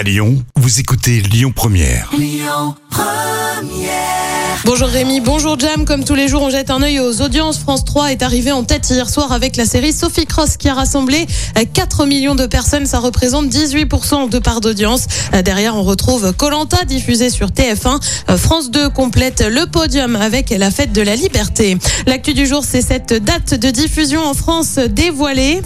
À Lyon, vous écoutez Lyon Première. Bonjour Rémi, bonjour Jam. Comme tous les jours, on jette un œil aux audiences. France 3 est arrivé en tête hier soir avec la série Sophie Cross qui a rassemblé 4 millions de personnes. Ça représente 18% de part d'audience. Derrière, on retrouve Colanta diffusé sur TF1. France 2 complète le podium avec la fête de la liberté. L'actu du jour, c'est cette date de diffusion en France dévoilée.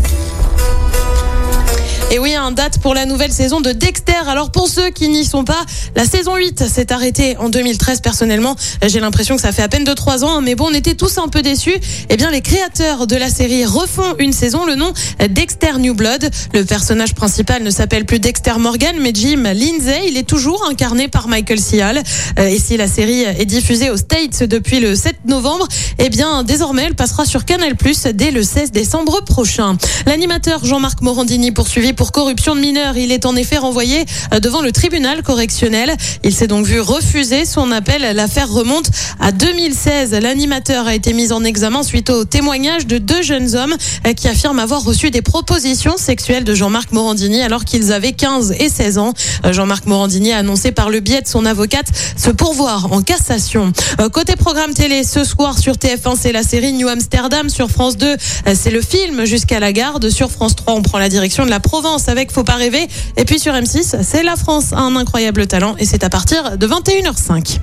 Et oui, un date pour la nouvelle saison de Dexter. Alors pour ceux qui n'y sont pas, la saison 8 s'est arrêtée en 2013. Personnellement, j'ai l'impression que ça fait à peine de 3 ans, hein, mais bon, on était tous un peu déçus. Eh bien, les créateurs de la série refont une saison, le nom Dexter New Blood. Le personnage principal ne s'appelle plus Dexter Morgan, mais Jim Lindsay. Il est toujours incarné par Michael Cial. Euh, Et si la série est diffusée aux States depuis le 7 novembre, eh bien, désormais, elle passera sur Canal dès le 16 décembre prochain. L'animateur Jean-Marc Morandini poursuivi pour corruption de mineurs. Il est en effet renvoyé euh, devant le tribunal correctionnel. Il s'est donc vu refuser son appel. L'affaire remonte à 2016. L'animateur a été mis en examen suite au témoignage de deux jeunes hommes euh, qui affirment avoir reçu des propositions sexuelles de Jean-Marc Morandini alors qu'ils avaient 15 et 16 ans. Euh, Jean-Marc Morandini a annoncé par le biais de son avocate se pourvoir en cassation. Côté programme télé, ce soir sur TF1, c'est la série New Amsterdam. Sur France 2, c'est le film Jusqu'à la garde. Sur France 3, on prend la direction de la Avec Faut pas rêver. Et puis sur M6, c'est La France a un incroyable talent et c'est à partir de 21h05.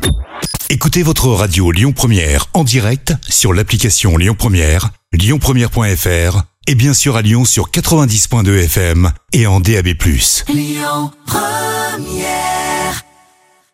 Écoutez votre radio Lyon Première en direct sur l'application Lyon Première, lyonpremière.fr et bien sûr à Lyon sur 90.2 FM et en DAB+. Lyon Première